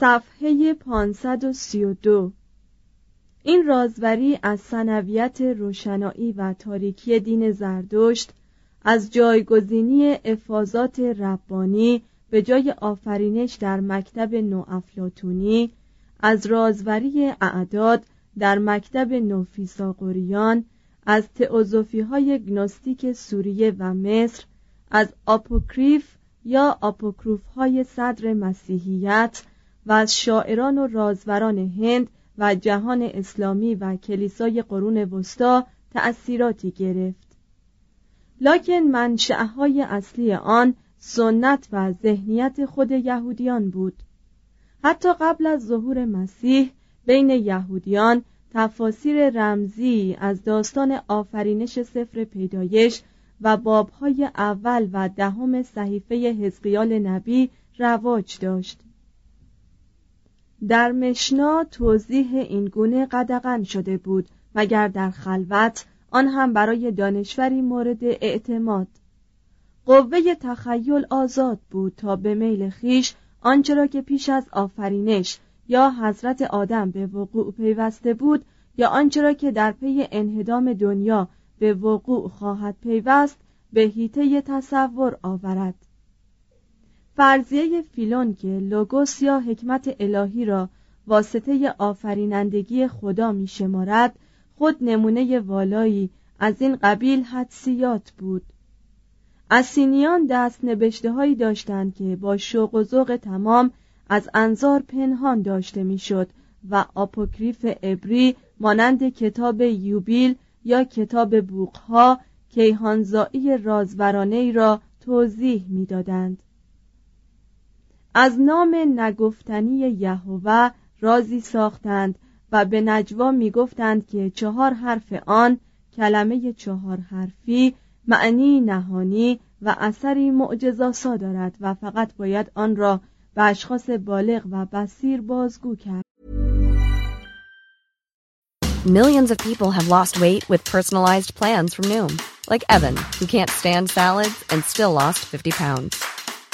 صفحه 532 این رازوری از سنویت روشنایی و تاریکی دین زردشت از جایگزینی افاظات ربانی به جای آفرینش در مکتب نوافلاتونی از رازوری اعداد در مکتب نوفیساغوریان از تئوزوفی های گنوستیک سوریه و مصر از آپوکریف یا آپوکروف های صدر مسیحیت و از شاعران و رازوران هند و جهان اسلامی و کلیسای قرون وسطا تأثیراتی گرفت. لکن منشأهای اصلی آن سنت و ذهنیت خود یهودیان بود. حتی قبل از ظهور مسیح بین یهودیان تفاسیر رمزی از داستان آفرینش سفر پیدایش و بابهای اول و دهم صحیفه حزقیال نبی رواج داشت. در مشنا توضیح این گونه قدغن شده بود مگر در خلوت آن هم برای دانشوری مورد اعتماد. قوه تخیل آزاد بود تا به میل خیش آنچه را که پیش از آفرینش یا حضرت آدم به وقوع پیوسته بود یا آنچه را که در پی انهدام دنیا به وقوع خواهد پیوست به هیته تصور آورد. فرضیه فیلون که لوگوس یا حکمت الهی را واسطه آفرینندگی خدا می شمارد خود نمونه والایی از این قبیل حدسیات بود اسینیان دست نبشته هایی داشتند که با شوق و ذوق تمام از انظار پنهان داشته می‌شد و آپوکریف ابری مانند کتاب یوبیل یا کتاب بوقها کیهانزایی رازورانه را توضیح می‌دادند. از نام نگفتنی یهوه رازی ساختند و به نجوا می‌گفتند که چهار حرف آن کلمه چهار حرفی معنی نهانی و اثری معجزاسا دارد و فقط باید آن را به اشخاص بالغ و بسیر بازگو کرد Millions of people have lost weight with personalized plans from Noom, like Evan, who can't stand salads and still lost 50 pounds.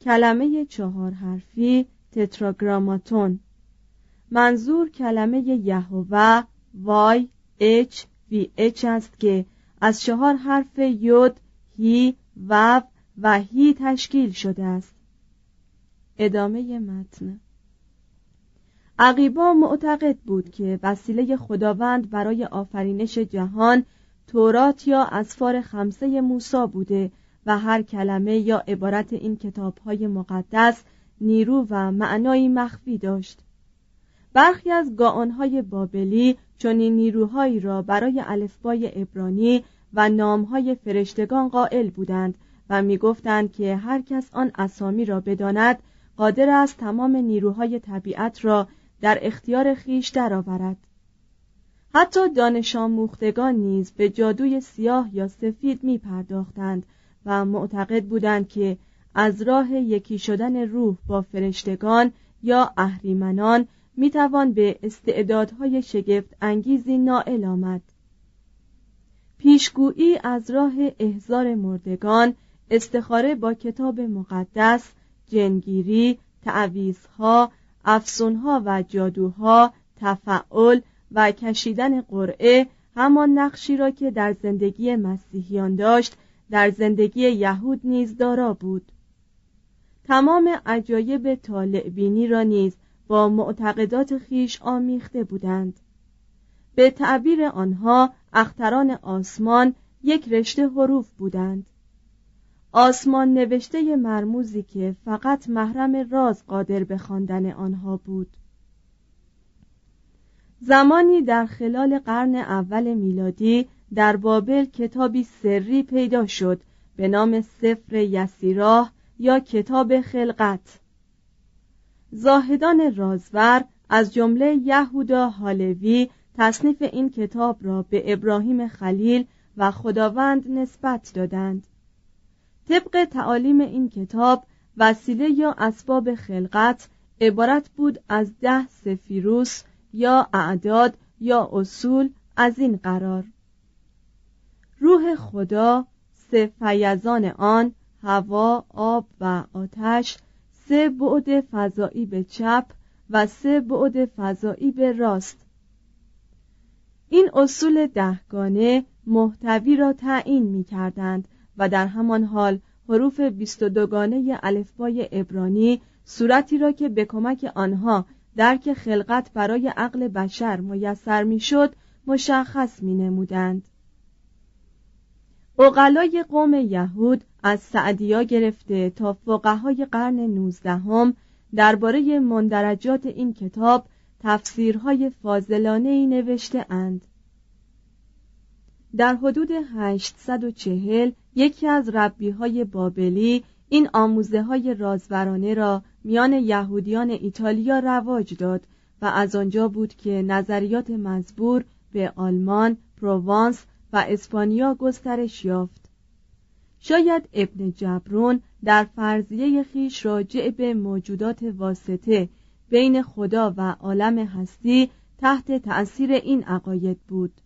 کلمه چهار حرفی تتراگراماتون. منظور کلمه یهوه وای اچ وی اچ است که از چهار حرف یود هی وو و هی تشکیل شده است. ادامه متن. عقیبا معتقد بود که وسیله خداوند برای آفرینش جهان تورات یا اسفار خمسه موسا بوده و هر کلمه یا عبارت این کتابهای مقدس نیرو و معنایی مخفی داشت. برخی از گاانهای بابلی چنین نیروهایی را برای الفبای عبرانی و نامهای فرشتگان قائل بودند و می‌گفتند که هر کس آن اسامی را بداند قادر است تمام نیروهای طبیعت را در اختیار خیش درآورد. حتی دانش نیز به جادوی سیاه یا سفید می پرداختند و معتقد بودند که از راه یکی شدن روح با فرشتگان یا اهریمنان می توان به استعدادهای شگفت انگیزی نائل آمد. پیشگویی از راه احزار مردگان استخاره با کتاب مقدس جنگیری تعویزها افسونها و جادوها تفعل و کشیدن قرعه همان نقشی را که در زندگی مسیحیان داشت در زندگی یهود نیز دارا بود. تمام عجایب طالعبینی را نیز با معتقدات خیش آمیخته بودند. به تعبیر آنها اختران آسمان یک رشته حروف بودند. آسمان نوشته مرموزی که فقط محرم راز قادر به خواندن آنها بود. زمانی در خلال قرن اول میلادی در بابل کتابی سری پیدا شد به نام سفر یسیراه یا کتاب خلقت. زاهدان رازور از جمله یهودا حالوی تصنیف این کتاب را به ابراهیم خلیل و خداوند نسبت دادند. طبق تعالیم این کتاب وسیله یا اسباب خلقت عبارت بود از ده سفیروس یا اعداد یا اصول از این قرار. روح خدا سه فیضان آن هوا آب و آتش سه بعد فضایی به چپ و سه بعد فضایی به راست این اصول دهگانه محتوی را تعیین می کردند و در همان حال حروف بیست و دوگانه الفبای عبرانی صورتی را که به کمک آنها درک خلقت برای عقل بشر میسر می‌شد مشخص می نمودند. اقلای قوم یهود از سعدیا گرفته تا فقهای قرن نوزدهم درباره مندرجات این کتاب تفسیرهای فاضلانه ای نوشته اند. در حدود 840 یکی از ربی های بابلی این آموزه های رازورانه را میان یهودیان ایتالیا رواج داد و از آنجا بود که نظریات مزبور به آلمان، پروانس و اسپانیا گسترش یافت. شاید ابن جبرون در فرضیه خیش راجع به موجودات واسطه بین خدا و عالم هستی تحت تأثیر این عقاید بود.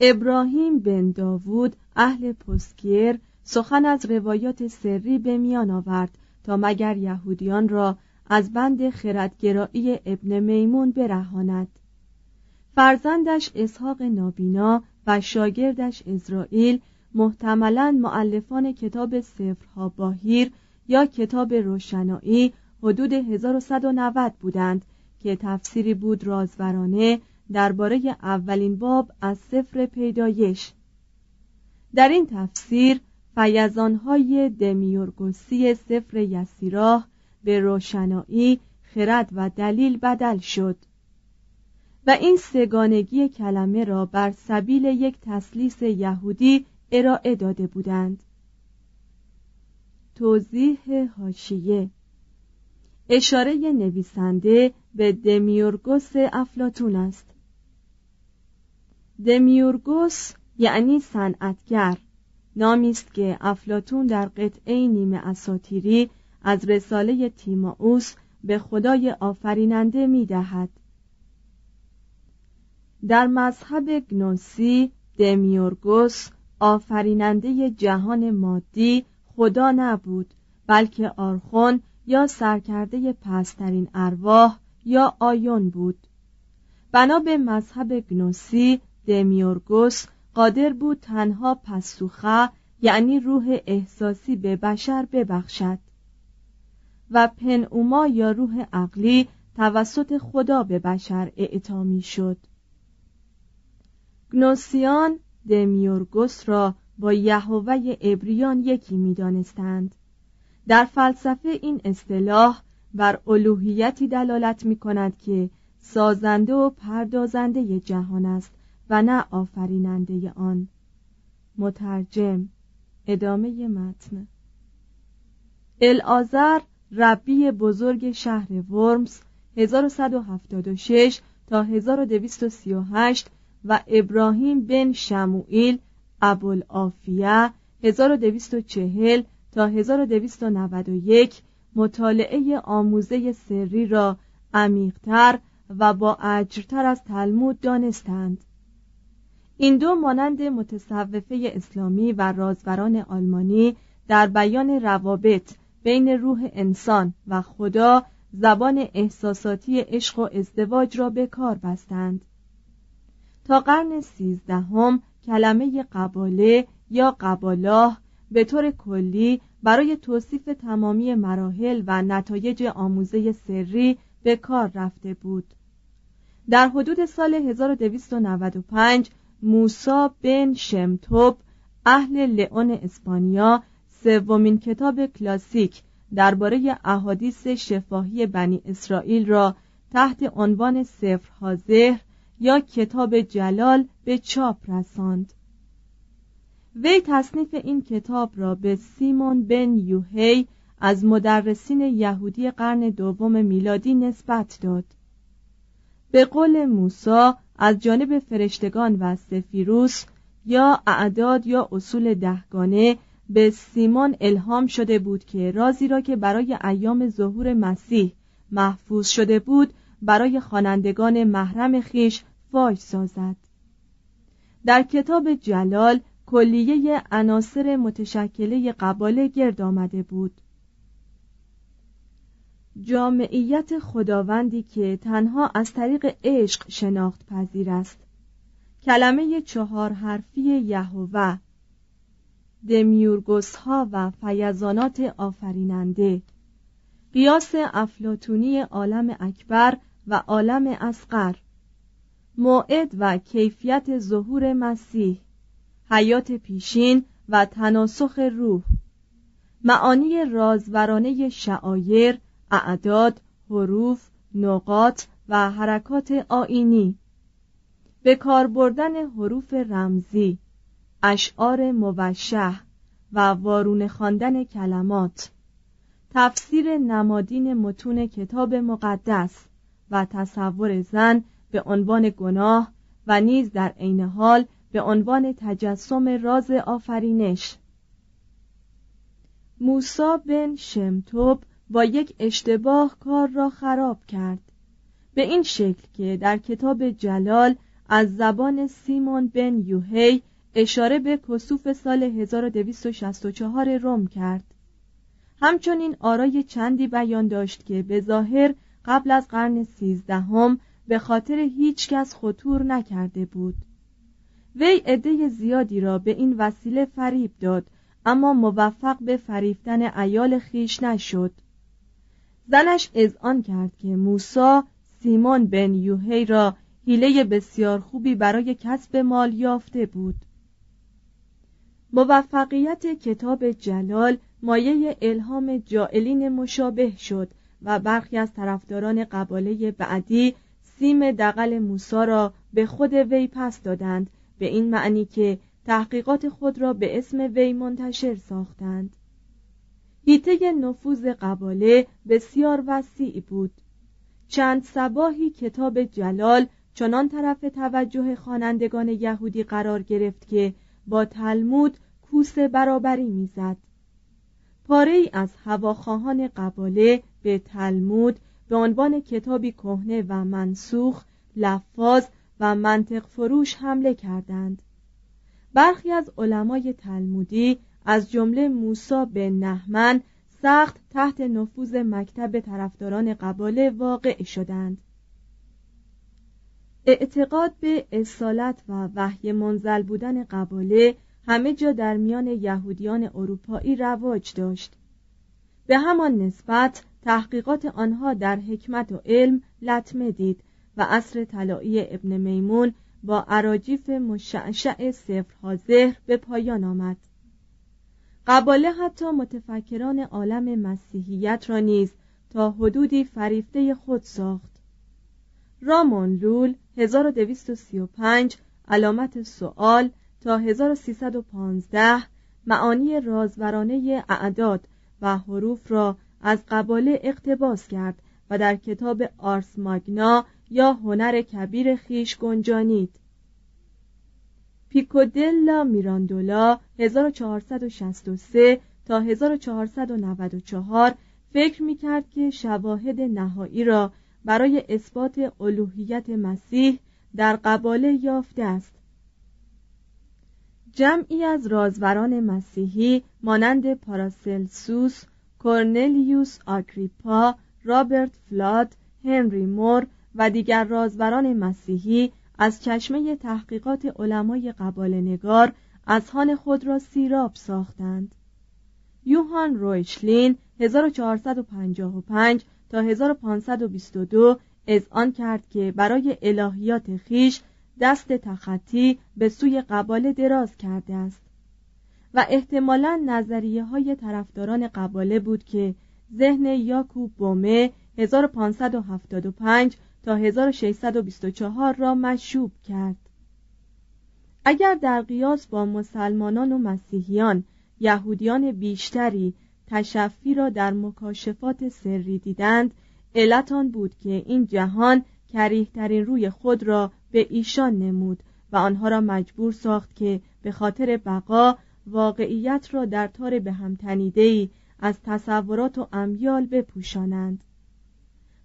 ابراهیم بن داوود اهل پسکیر سخن از روایات سری به میان آورد تا مگر یهودیان را از بند خردگرایی ابن میمون برهاند فرزندش اسحاق نابینا و شاگردش اسرائیل محتملا معلفان کتاب سفرها باهیر یا کتاب روشنایی حدود 1190 بودند که تفسیری بود رازورانه درباره اولین باب از سفر پیدایش. در این تفسیر فیضانهای دمیورگوسی سفر یسیراه به روشنایی خرد و دلیل بدل شد. و این سگانگی کلمه را بر سبیل یک تسلیس یهودی ارائه داده بودند توضیح هاشیه اشاره نویسنده به دمیورگوس افلاتون است دمیورگوس یعنی صنعتگر نامی است که افلاتون در قطعه نیمه اساتیری از رساله تیمائوس به خدای آفریننده می دهد. در مذهب گنوسی دمیورگوس آفریننده جهان مادی خدا نبود بلکه آرخون یا سرکرده پسترین ارواح یا آیون بود. بنا به مذهب گنوسی دمیورگوس قادر بود تنها پسوخه یعنی روح احساسی به بشر ببخشد. و پنوما یا روح عقلی توسط خدا به بشر اعطا شد گنوسیان دمیورگوس را با یهوه ابریان یکی می دانستند. در فلسفه این اصطلاح بر الوهیتی دلالت می کند که سازنده و پردازنده جهان است و نه آفریننده آن مترجم ادامه متن الازر ربی بزرگ شهر ورمز 1176 تا 1238 و ابراهیم بن شموئیل ابوالعافیه 1240 تا 1291 مطالعه آموزه سری را عمیقتر و با اجرتر از تلمود دانستند. این دو مانند متصوفه اسلامی و رازوران آلمانی در بیان روابط بین روح انسان و خدا زبان احساساتی عشق و ازدواج را به کار بستند. تا قرن سیزدهم کلمه قباله یا قبالاه به طور کلی برای توصیف تمامی مراحل و نتایج آموزه سری به کار رفته بود. در حدود سال 1295 موسا بن شمتوب اهل لئون اسپانیا سومین کتاب کلاسیک درباره احادیث شفاهی بنی اسرائیل را تحت عنوان سفر ذهر یا کتاب جلال به چاپ رساند. وی تصنیف این کتاب را به سیمون بن یوهی از مدرسین یهودی قرن دوم میلادی نسبت داد. به قول موسی از جانب فرشتگان و سفیروس یا اعداد یا اصول دهگانه به سیمون الهام شده بود که رازی را که برای ایام ظهور مسیح محفوظ شده بود برای خوانندگان محرم خیش فاش سازد. در کتاب جلال کلیه عناصر متشکله قباله گرد آمده بود. جامعیت خداوندی که تنها از طریق عشق شناخت پذیر است. کلمه چهار حرفی یهوه دمیورگوس ها و فیضانات آفریننده. قیاس افلاتونی عالم اکبر و عالم اسقر موعد و کیفیت ظهور مسیح حیات پیشین و تناسخ روح. معانی رازورانه شعایر اعداد حروف نقاط و حرکات آینی به کار بردن حروف رمزی اشعار موشه و وارونه خواندن کلمات. تفسیر نمادین متون کتاب مقدس و تصور زن به عنوان گناه و نیز در عین حال به عنوان تجسم راز آفرینش. موسا بن شمتوب با یک اشتباه کار را خراب کرد. به این شکل که در کتاب جلال از زبان سیمون بن یوهی اشاره به کسوف سال 1264 روم کرد. همچنین آرای چندی بیان داشت که به ظاهر قبل از قرن سیزدهم به خاطر هیچ کس خطور نکرده بود. وی عده زیادی را به این وسیله فریب داد اما موفق به فریفتن ایال خیش نشد. زنش اذعان کرد که موسا سیمون بن یوهی را حیله بسیار خوبی برای کسب مال یافته بود. موفقیت کتاب جلال مایه الهام جائلین مشابه شد و برخی از طرفداران قباله بعدی سیم دقل موسا را به خود وی پس دادند به این معنی که تحقیقات خود را به اسم وی منتشر ساختند. هیته نفوذ قباله بسیار وسیع بود. چند سباهی کتاب جلال چنان طرف توجه خوانندگان یهودی قرار گرفت که با تلمود کوس برابری می‌زد. پاره از هواخواهان قباله به تلمود به عنوان کتابی کهنه و منسوخ لفاظ و منطق فروش حمله کردند. برخی از علمای تلمودی از جمله موسا به نهمن سخت تحت نفوذ مکتب طرفداران قباله واقع شدند. اعتقاد به اصالت و وحی منزل بودن قباله همه جا در میان یهودیان اروپایی رواج داشت. به همان نسبت تحقیقات آنها در حکمت و علم لطمه دید و عصر طلایی ابن میمون با عراجیف مشعشع صفرها زهر به پایان آمد. قباله حتی متفکران عالم مسیحیت را نیز تا حدودی فریفته خود ساخت. رامون لول 1235 علامت سوال تا 1315 معانی رازورانه اعداد و حروف را از قباله اقتباس کرد و در کتاب آرس ماگنا یا هنر کبیر خیش گنجانید. پیکودلا میراندولا 1463 تا 1494 فکر می کرد که شواهد نهایی را برای اثبات الوهیت مسیح در قباله یافته است. جمعی از رازوران مسیحی مانند پاراسلسوس، کورنلیوس آگریپا، رابرت فلاد، هنری مور و دیگر رازوران مسیحی از چشمه تحقیقات علمای قبال نگار اذهان خود را سیراب ساختند. یوهان رویشلین 1455 تا 1522 آن کرد که برای الهیات خیش دست تخطی به سوی قباله دراز کرده است. و احتمالا نظریه های طرفداران قباله بود که ذهن یاکوب بومه 1575 تا 1624 را مشوب کرد. اگر در قیاس با مسلمانان و مسیحیان یهودیان بیشتری تشفی را در مکاشفات سری دیدند علت آن بود که این جهان کریهترین روی خود را به ایشان نمود و آنها را مجبور ساخت که به خاطر بقا واقعیت را در تار به هم ای از تصورات و امیال بپوشانند.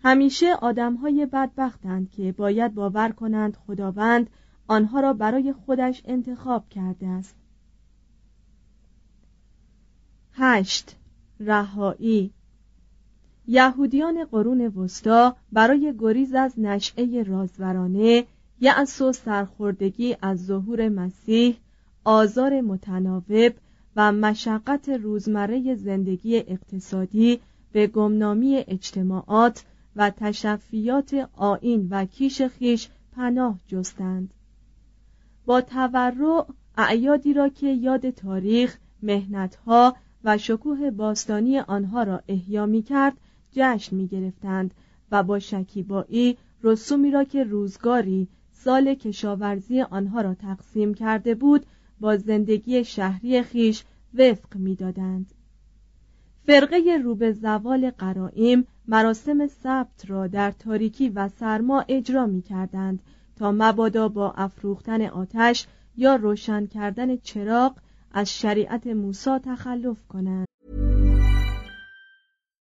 همیشه آدمهای بدبختند که باید باور کنند خداوند آنها را برای خودش انتخاب کرده است. هشت. رهایی. یهودیان قرون وسطا برای گریز از نشعه رازورانه یأس و سرخوردگی از ظهور مسیح آزار متناوب و مشقت روزمره زندگی اقتصادی به گمنامی اجتماعات و تشفیات آین و کیش خیش پناه جستند. با تورع اعیادی را که یاد تاریخ مهنتها و شکوه باستانی آنها را احیا می کرد جشن می گرفتند و با شکیبایی رسومی را که روزگاری سال کشاورزی آنها را تقسیم کرده بود با زندگی شهری خیش وفق می‌دادند. فرقه روبه زوال قرائم مراسم سبت را در تاریکی و سرما اجرا می کردند تا مبادا با افروختن آتش یا روشن کردن چراغ از شریعت موسی تخلف کنند.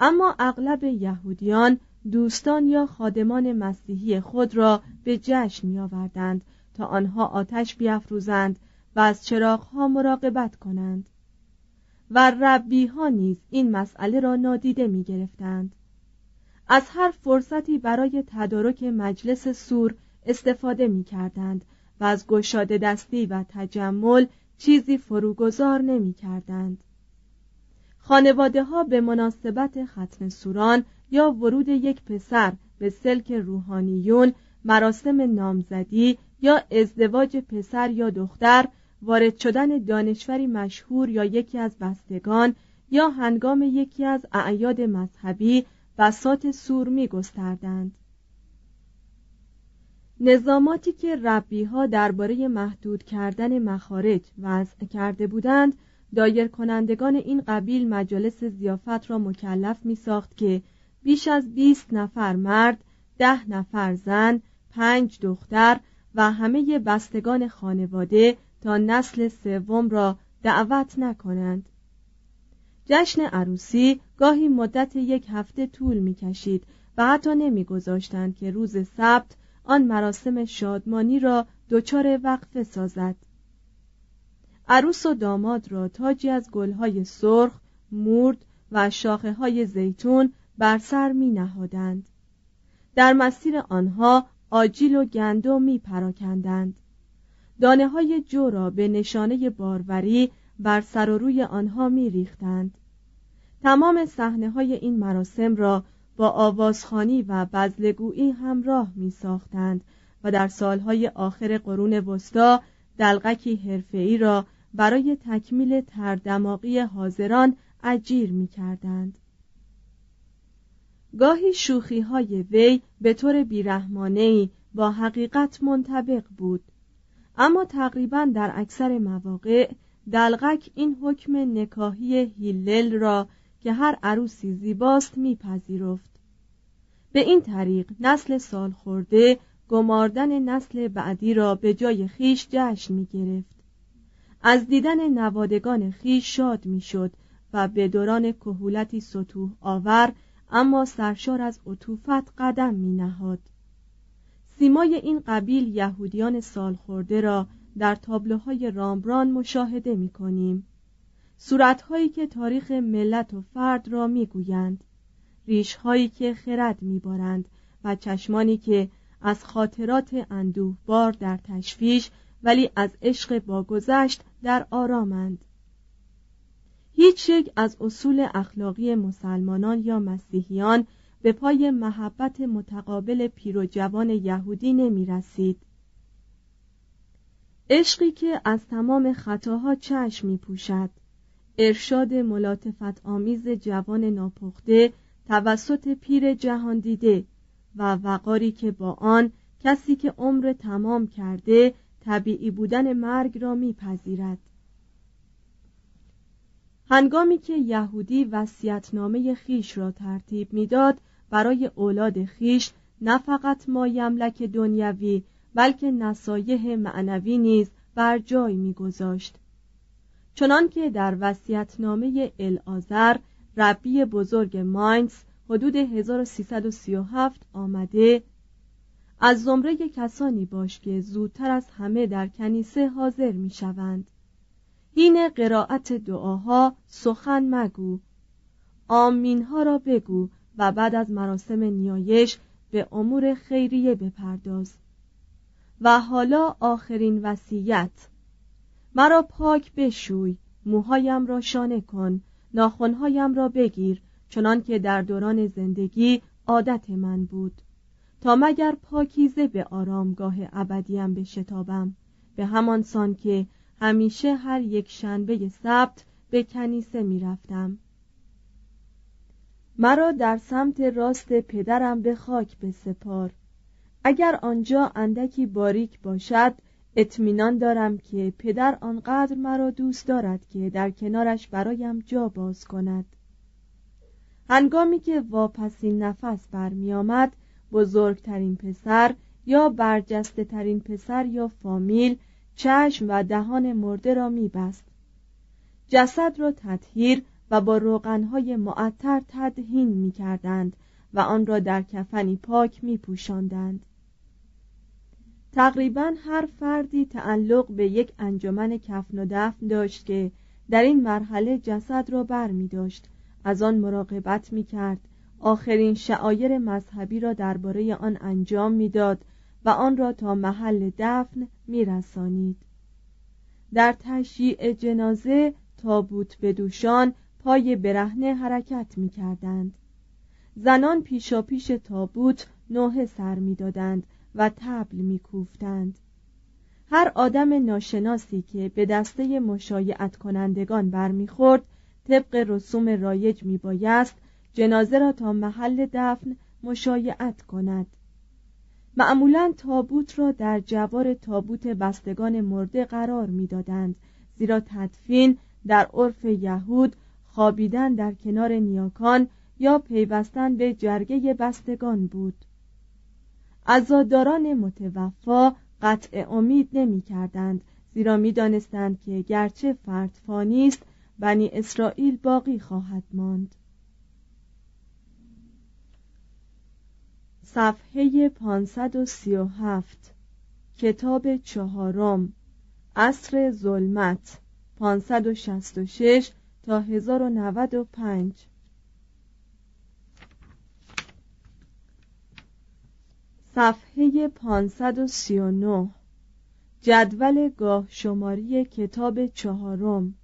اما اغلب یهودیان دوستان یا خادمان مسیحی خود را به جشن می آوردند تا آنها آتش بیافروزند و از چراغها مراقبت کنند و ربی ها نیز این مسئله را نادیده می گرفتند. از هر فرصتی برای تدارک مجلس سور استفاده می کردند و از گشاده دستی و تجمل چیزی فروگذار نمی کردند. خانواده ها به مناسبت ختم سوران یا ورود یک پسر به سلک روحانیون مراسم نامزدی یا ازدواج پسر یا دختر وارد شدن دانشوری مشهور یا یکی از بستگان یا هنگام یکی از اعیاد مذهبی بسات سور می گستردند. نظاماتی که ربی ها درباره محدود کردن مخارج وضع کرده بودند دایر کنندگان این قبیل مجالس زیافت را مکلف می ساخت که بیش از 20 نفر مرد، ده نفر زن، پنج دختر و همه بستگان خانواده تا نسل سوم را دعوت نکنند. جشن عروسی گاهی مدت یک هفته طول می کشید و حتی نمی گذاشتند که روز سبت آن مراسم شادمانی را دچار وقفه سازد. عروس و داماد را تاجی از گلهای سرخ، مورد و شاخه های زیتون بر سر می نهادند. در مسیر آنها آجیل و گندم می پراکندند. دانه های جو را به نشانه باروری بر سر و روی آنها می ریختند. تمام صحنه های این مراسم را با آوازخانی و بزلگویی همراه می ساختند و در سالهای آخر قرون وسطا دلغکی حرفه‌ای را برای تکمیل تردماغی حاضران اجیر می کردند. گاهی شوخی های وی به طور بیرحمانه با حقیقت منطبق بود اما تقریبا در اکثر مواقع دلغک این حکم نکاهی هیلل را که هر عروسی زیباست میپذیرفت به این طریق نسل سال خورده گماردن نسل بعدی را به جای خیش جشن می گرفت. از دیدن نوادگان خیش شاد می شد و به دوران کهولتی سطوح آور اما سرشار از عطوفت قدم می نهاد. سیمای این قبیل یهودیان سالخورده را در تابلوهای رامبران مشاهده می کنیم. صورتهایی که تاریخ ملت و فرد را می گویند. ریشهایی که خرد می بارند و چشمانی که از خاطرات اندوهبار در تشویش ولی از عشق باگذشت در آرامند هیچ یک از اصول اخلاقی مسلمانان یا مسیحیان به پای محبت متقابل پیر و جوان یهودی نمی رسید. عشقی که از تمام خطاها چشم می پوشد ارشاد ملاتفت آمیز جوان ناپخته توسط پیر جهان دیده و وقاری که با آن کسی که عمر تمام کرده طبیعی بودن مرگ را میپذیرد. هنگامی که یهودی وصیتنامه خیش را ترتیب می‌داد برای اولاد خیش نه فقط ما یملک دنیوی بلکه نصایح معنوی نیز بر جای میگذاشت. چنان که در وصیتنامه الازر ربی بزرگ ماینز حدود 1337 آمده از زمره کسانی باش که زودتر از همه در کنیسه حاضر می شوند هین قرائت دعاها سخن مگو. آمین ها را بگو و بعد از مراسم نیایش به امور خیریه بپرداز. و حالا آخرین وصیت. مرا پاک بشوی موهایم را شانه کن ناخونهایم را بگیر چنان که در دوران زندگی عادت من بود. تا مگر پاکیزه به آرامگاه ابدیم به شتابم به همان سان که همیشه هر یک شنبه سبت به کنیسه می رفتم. مرا در سمت راست پدرم به خاک بسپار. اگر آنجا اندکی باریک باشد اطمینان دارم که پدر آنقدر مرا دوست دارد که در کنارش برایم جا باز کند. هنگامی که واپسین نفس برمیآمد بزرگترین پسر یا برجسته ترین پسر یا فامیل چشم و دهان مرده را میبست جسد را تطهیر و با روغنهای معطر تدهین می کردند و آن را در کفنی پاک می پوشاندند. تقریبا هر فردی تعلق به یک انجمن کفن و دفن داشت که در این مرحله جسد را بر می داشت از آن مراقبت می کرد آخرین شعایر مذهبی را درباره آن انجام می‌داد و آن را تا محل دفن می رسانید. در تشییع جنازه تابوت بدوشان پای برهنه حرکت می کردند. زنان پیشا پیش تابوت نوه سر می دادند و تبل می کوفتند. هر آدم ناشناسی که به دسته مشایعت کنندگان برمیخورد طبق رسوم رایج می بایست جنازه را تا محل دفن مشایعت کند. معمولا تابوت را در جوار تابوت بستگان مرده قرار می‌دادند زیرا تدفین در عرف یهود خوابیدن در کنار نیاکان یا پیوستن به جرگه بستگان بود. عزاداران متوفا قطع امید نمی کردند زیرا می دانستند که گرچه فرد فانی است بنی اسرائیل باقی خواهد ماند. صفحه 537 کتاب چهارم. عصر ظلمت. 566 تا 1095 صفحه 539 جدول گاه شماری کتاب چهارم.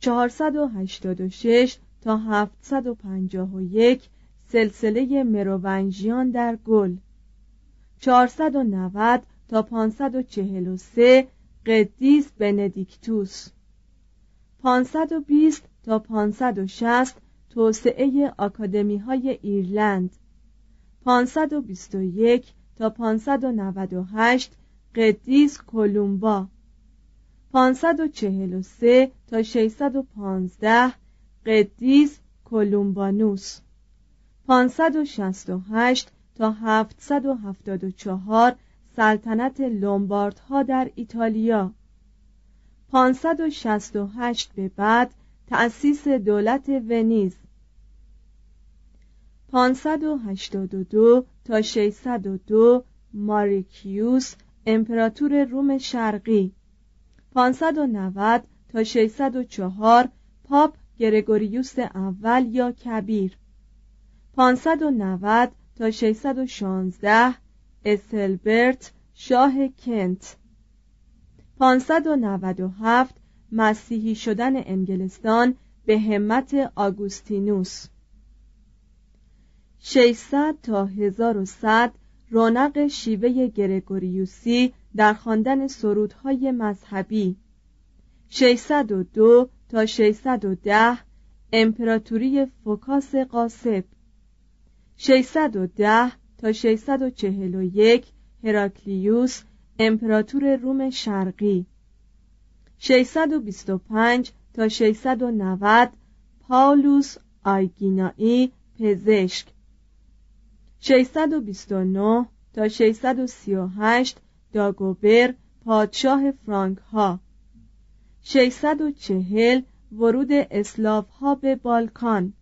486 تا 751 سلسله مروونژیان در گل. 490 تا 543 قدیس بندیکتوس. 520 تا 560 توسعه آکادمی های ایرلند 521 تا 598 قدیس کولومبا. 543 تا 615 قدیس کولومبانوس. 568 تا 774 سلطنت لومباردها در ایتالیا. 568 به بعد تأسیس دولت ونیز. 582 تا 602 ماریکیوس امپراتور روم شرقی. 590 تا 604 پاپ گرگوریوس اول یا کبیر. 590 تا 616 اسلبرت شاه کنت. 597 مسیحی شدن انگلستان به همت آگوستینوس. 600 تا 1100 رونق شیوه گرگوریوسی در خواندن سرودهای مذهبی. 602 تا 610 امپراتوری فوکاس قاسب. 610 تا 641 هراکلیوس امپراتور روم شرقی. 625 تا 690 پاولوس آیگینایی پزشک. 629 تا 638 داگوبر پادشاه فرانک ها 640 ورود اسلاف ها به بالکان.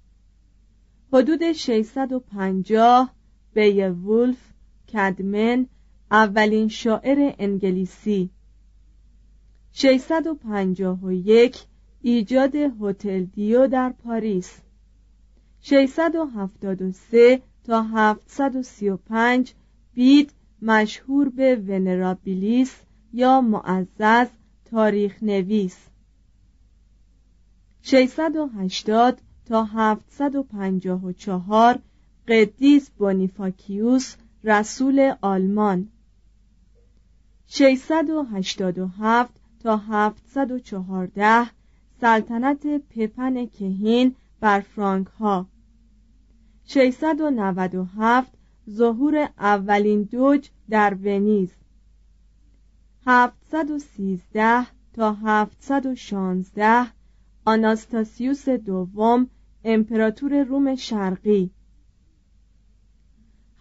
حدود 650 وولف کدمن اولین شاعر انگلیسی. 651 ایجاد هتل دیو در پاریس. 673 تا 735 بید مشهور به ونرابیلیس یا معزز تاریخ نویس 680 تا 754 قدیس بونیفاکیوس رسول آلمان. 687 تا 714 سلطنت پپن کهین بر فرانک ها 697 ظهور اولین دوج در ونیز. 713 تا 716 آناستاسیوس دوم امپراتور روم شرقی.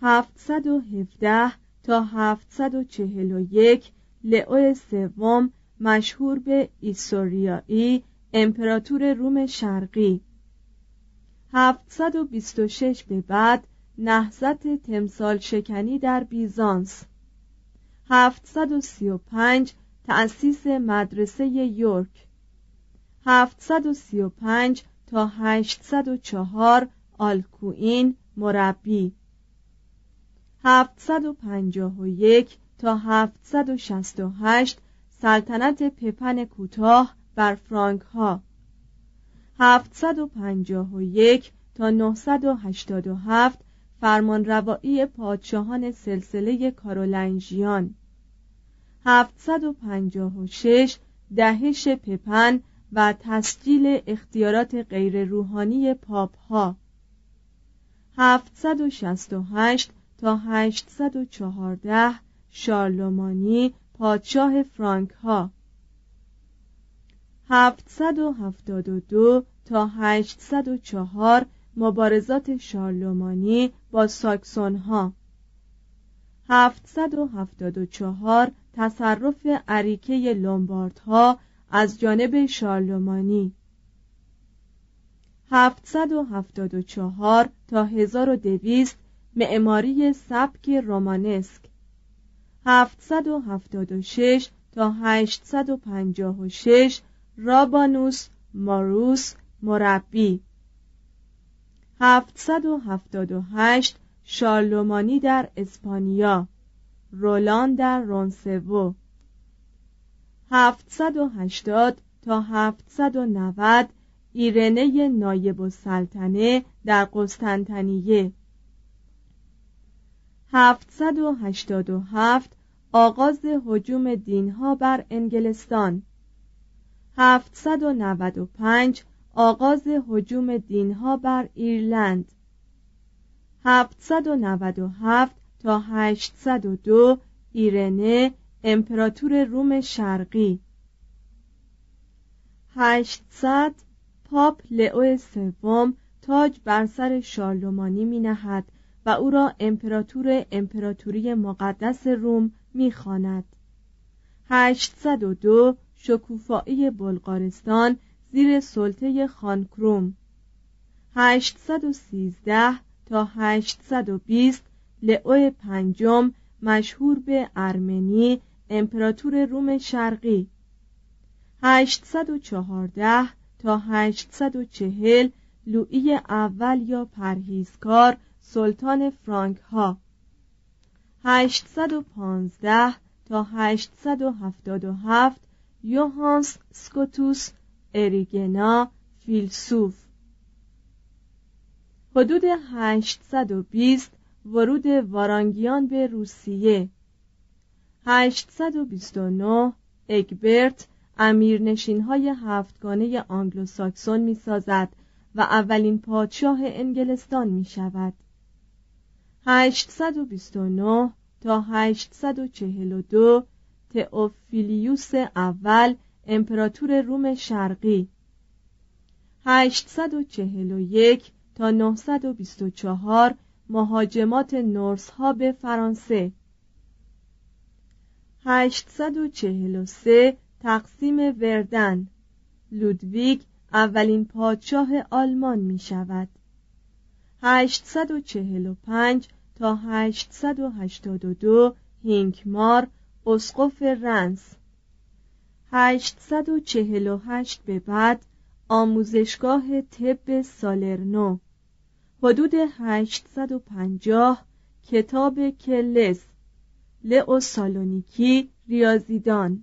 717 تا 741 لئو سوم مشهور به ایسوریایی امپراتور روم شرقی. 726 به بعد نهضت تمثال شکنی در بیزانس. 735 تأسیس مدرسه یورک. 735 تا 804 آلکوین مربی. 751 تا 768 سلطنت پپن کوتاه بر فرانک ها 751 تا 987 فرمانروایی پادشاهان سلسله کارولنژیان. 756 دهش پپن و تسجیل اختیارات غیر روحانی پاپ ها 768 تا 814 شارلومانی پادشاه فرانک ها 772 تا 804 مبارزات شارلومانی با ساکسون ها 774 تصرف عریکه لومبارد ها از جانب شارلومانی. 774 تا 1200 معماری سبک رومانسک. 776 تا 856 رابانوس ماروس مربی. 778 شارلومانی در اسپانیا. رولان در رونسوو. 780 تا 790 ایرنه نایب السلطنه در قسطنطنیه. 787 آغاز حجوم دینها بر انگلستان. 795 آغاز حجوم دینها بر ایرلند. 797 تا 802 ایرنه امپراتور روم شرقی 800 پاپ لئو سوم تاج بر سر شارلومانی می نهد و او را امپراتور امپراتوری مقدس روم می خاند. 802 شکوفایی بلغارستان زیر سلطه خانکروم 813 تا 820 لئو پنجم مشهور به ارمنی امپراتور روم شرقی. 814 تا 840 لوئی اول یا پرهیزکار سلطان فرانک ها. 815 تا 877 یوهانس سکوتوس اریگنا فیلسوف. حدود 820 ورود وارانگیان به روسیه. 829 اگبرت امیرنشین های هفتگانه آنگلوساکسون می سازد و اولین پادشاه انگلستان می شود 829 تا 842 تئوفیلیوس اول امپراتور روم شرقی. 841 تا 924 مهاجمات نورس ها به فرانسه. 843 تقسیم وردن. لودویگ اولین پادشاه آلمان می شود. 845 تا 882 هینکمار اسقف رنس. 848 به بعد آموزشگاه طب سالرنو. حدود 850 کتاب کلس لئو سالونیکی ریاضیدان.